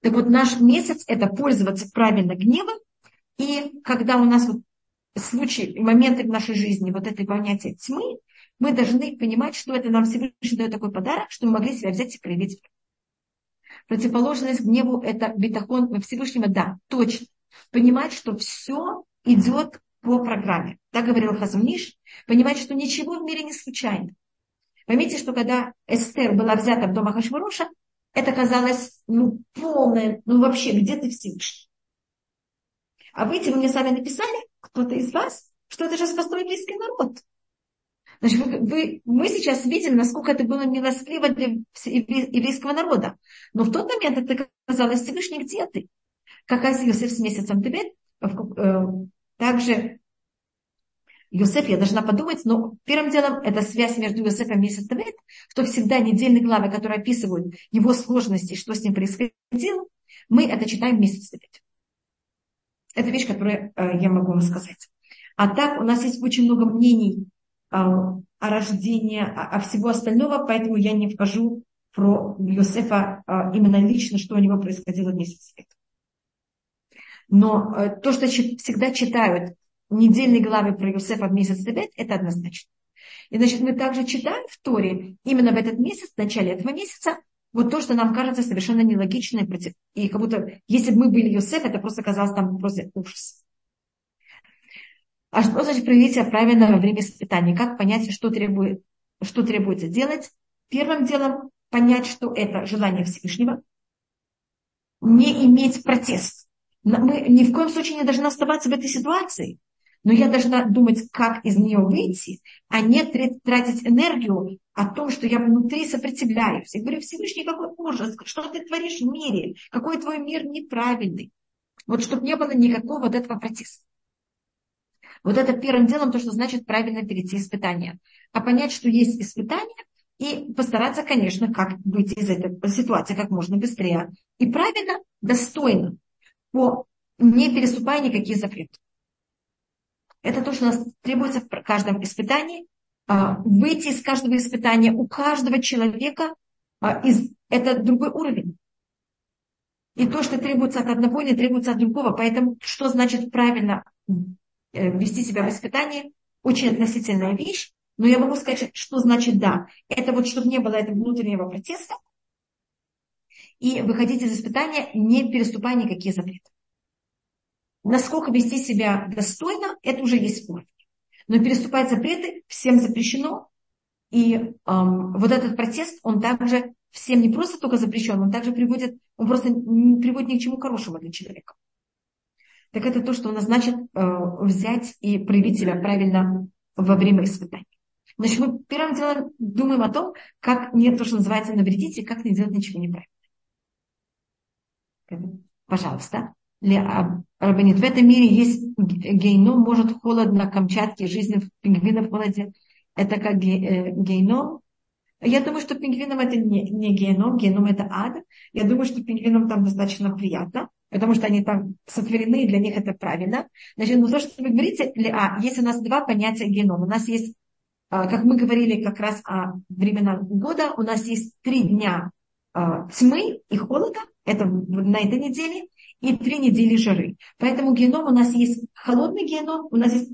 Так вот, наш месяц – это пользоваться правильно гневом, и когда у нас вот случаи, моменты в нашей жизни, вот это понятие тьмы, мы должны понимать, что это нам Всевышний дает такой подарок, что мы могли себя взять и проявить. Противоположность гневу – это бетахон Всевышнего, да, точно. Понимать, что все идет по программе. Так говорил Хазуниш. Понимать, что ничего в мире не случайно. Поймите, что когда Эстер была взята в дом Ахашвароша, это казалось ну, полное, ну вообще, где ты Всевышний? А вы, мне сами написали, кто-то из вас, что это же спастой близкий народ. Значит, вы, вы, мы сейчас видим, насколько это было милостливо для еврейского народа. Но в тот момент это казалось Всевышний, где ты? Как Иосиф с месяцем Тибет, э, также Йосеф, я должна подумать, но первым делом это связь между Йосефом и Тевет, что всегда недельные главы, которые описывают его сложности, что с ним происходило, мы это читаем в месяц Тевет. Это вещь, которую э, я могу вам сказать. А так у нас есть очень много мнений о рождении, о всего остального, поэтому я не вхожу про Иосифа именно лично, что у него происходило в месяц света. Но э, то, что всегда читают недельные главы про Иосифа в месяц Тевет, это однозначно. И значит, мы также читаем в Торе именно в этот месяц, в начале этого месяца, вот то, что нам кажется совершенно нелогично, и как будто, если бы мы были Йосеф, это просто казалось там просто ужас. А что значит проявить себя правильно во время испытаний? Как понять, что, требует, что требуется делать? Первым делом понять, что это желание Всевышнего, не иметь протест. Мы ни в коем случае не должны оставаться в этой ситуации. Но я должна думать, как из нее выйти, а не тратить энергию о том, что я внутри сопротивляюсь. Я говорю, Всевышний, какой ужас, что ты творишь в мире, какой твой мир неправильный. Вот чтобы не было никакого вот этого протеста. Вот это первым делом то, что значит правильно перейти испытания. А понять, что есть испытания, и постараться, конечно, как выйти из этой ситуации как можно быстрее. И правильно, достойно, по, не переступая никакие запреты. Это то, что у нас требуется в каждом испытании. А, выйти из каждого испытания у каждого человека а, из, это другой уровень. И то, что требуется от одного, не требуется от другого. Поэтому что значит правильно э, вести себя в испытании? Очень относительная вещь. Но я могу сказать, что значит да. Это вот, чтобы не было этого внутреннего протеста. И выходить из испытания, не переступая никакие запреты. Насколько вести себя достойно, это уже есть уровень. Но переступать запреты всем запрещено. И эм, вот этот протест, он также всем не просто только запрещен, он также приводит, он просто не приводит ни к чему хорошему для человека. Так это то, что у нас значит э, взять и проявить себя правильно во время испытаний. Значит, мы первым делом думаем о том, как не то, что называется навредить, и как не делать ничего неправильно. Пожалуйста. Рабанит, в этом мире есть гейном, может холодно, Камчатке, жизнь пингвинов в холоде. Это как э, гейном. Я думаю, что пингвинам это не, не геном, геном это ад. Я думаю, что пингвинам там достаточно приятно, потому что они там сотворены, и для них это правильно. Значит, ну то, что вы говорите, а, есть у нас два понятия генома. У нас есть, а, как мы говорили как раз о временах года, у нас есть три дня а, тьмы и холода, это на этой неделе, и три недели жары. Поэтому геном у нас есть холодный геном, у нас есть,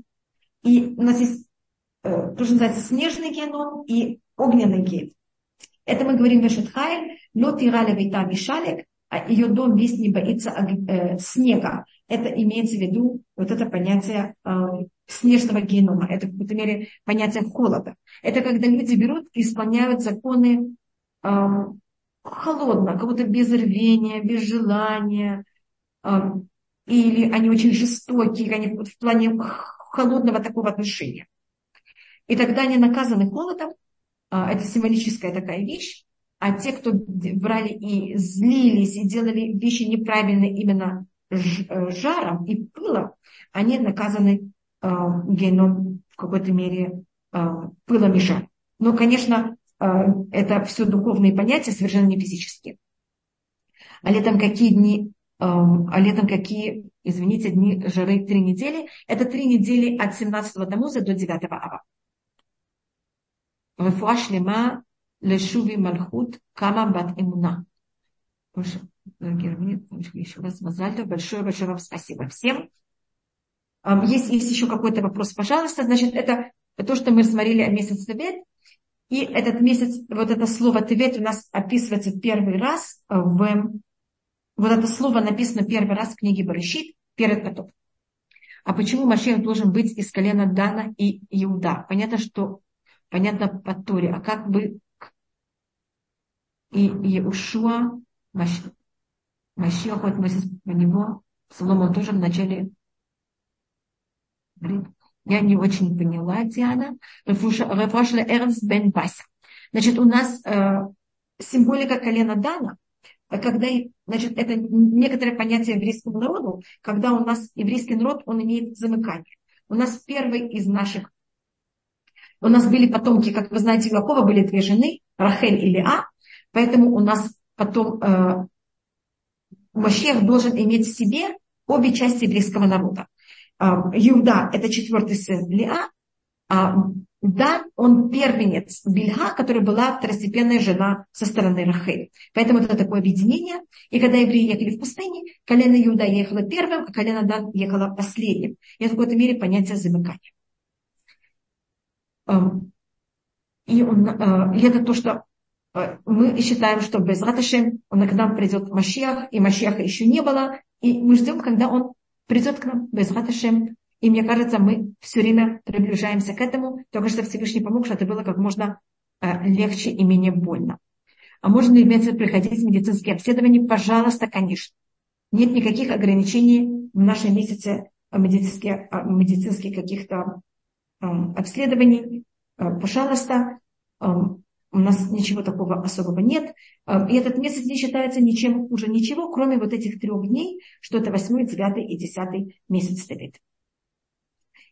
и у нас есть э, то, что называется снежный геном и огненный геном. Это мы говорим Вешетхайль, но тирали вита мишалек, а ее дом весь не боится э, снега. Это имеется в виду вот это понятие э, снежного генома. Это в какой-то мере понятие холода. Это когда люди берут и исполняют законы э, холодно, как будто без рвения, без желания, или они очень жестокие, они в плане холодного такого отношения. И тогда они наказаны холодом, а, это символическая такая вещь, а те, кто брали и злились, и делали вещи неправильные именно э, жаром и пылом, они наказаны э, геном в какой-то мере э, пылом и жаром. Но, конечно, это все духовные понятия, совершенно не физические. А летом какие дни а летом какие, извините, дни жары три недели? Это три недели от 17 Тамуза до 9 Ава. Рефуа шлема лешуви мальхут кама бат имуна. Еще раз большое-большое вам спасибо всем. Есть, есть еще какой-то вопрос, пожалуйста. Значит, это то, что мы рассмотрели о месяце Тевет. И этот месяц, вот это слово Тевет у нас описывается первый раз в вот это слово написано первый раз в книге Барышит, перед потопом. А почему Машех должен быть из колена Дана и Иуда? Понятно, что понятно по Торе. А как бы и Иешуа, Машех, вот мы по него, Соломон тоже в начале я не очень поняла, Диана. Рефашля Эрнст бен Бася. Значит, у нас э, символика колена Дана а когда, значит, это некоторое понятие еврейскому народу, когда у нас еврейский народ, он имеет замыкание. У нас первый из наших, у нас были потомки, как вы знаете, у Якова были две жены, Рахель и Леа, поэтому у нас потом э, Машех должен иметь в себе обе части еврейского народа. Э, Иуда – это четвертый сын Леа, а да, он первенец Бильха, которая была второстепенная жена со стороны Рахель. Поэтому это такое объединение. И когда евреи ехали в пустыне, колено Иуда ехало первым, а колено Дан ехало последним. И это в какой-то мере понятие замыкания. И, он, э, и это то, что Э, мы считаем, что без Раташем он к нам придет Машиах, и Машиаха еще не было, и мы ждем, когда он придет к нам без Раташем. И мне кажется, мы все время приближаемся к этому, только что Всевышний помог, чтобы это было как можно э, легче и менее больно. А можно ли приходить в медицинские обследования? Пожалуйста, конечно. Нет никаких ограничений в нашем месяце медицинских, медицинских каких-то обследований. Э, пожалуйста, у нас ничего такого особого нет. И этот месяц не считается ничем хуже ничего, кроме вот этих трех дней, что это восьмой, девятый и десятый месяц стоит.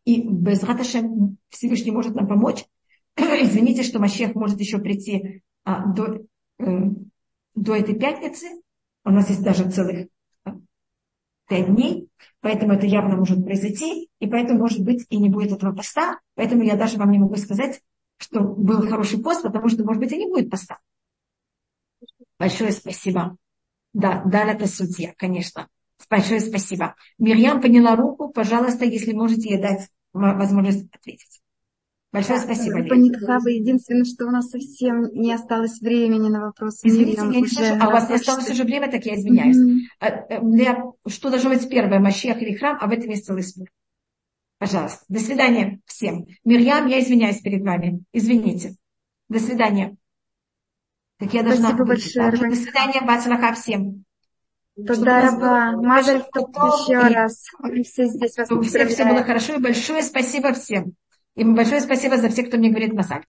И без Раташем Всевышний может нам помочь. Извините, что Машех может еще прийти а, до, э, до этой пятницы. У нас есть даже целых а, пять дней, поэтому это явно может произойти, и поэтому, может быть, и не будет этого поста. Поэтому я даже вам не могу сказать, что был хороший пост, потому что, может быть, и не будет поста. Большое спасибо. Да, да, это судья, конечно. Большое спасибо. Мирьям подняла руку. Пожалуйста, если можете ей дать возможность ответить. Большое спасибо. Панитхава, единственное, что у нас совсем не осталось времени на вопрос. Извините, я не слышу. А у вас не осталось уже время, так я извиняюсь. Mm-hmm. Для, что должно быть первое, Машех или храм, а в этом есть целый спор. Пожалуйста. До свидания всем. Мирьям, я извиняюсь перед вами. Извините. До свидания. Так я должна... Спасибо большое. До свидания, Бацлаха всем. Тогда Мазаль еще раз. Все здесь вас Все, все было хорошо и большое спасибо всем. И большое спасибо за всех, кто мне говорит Масаль.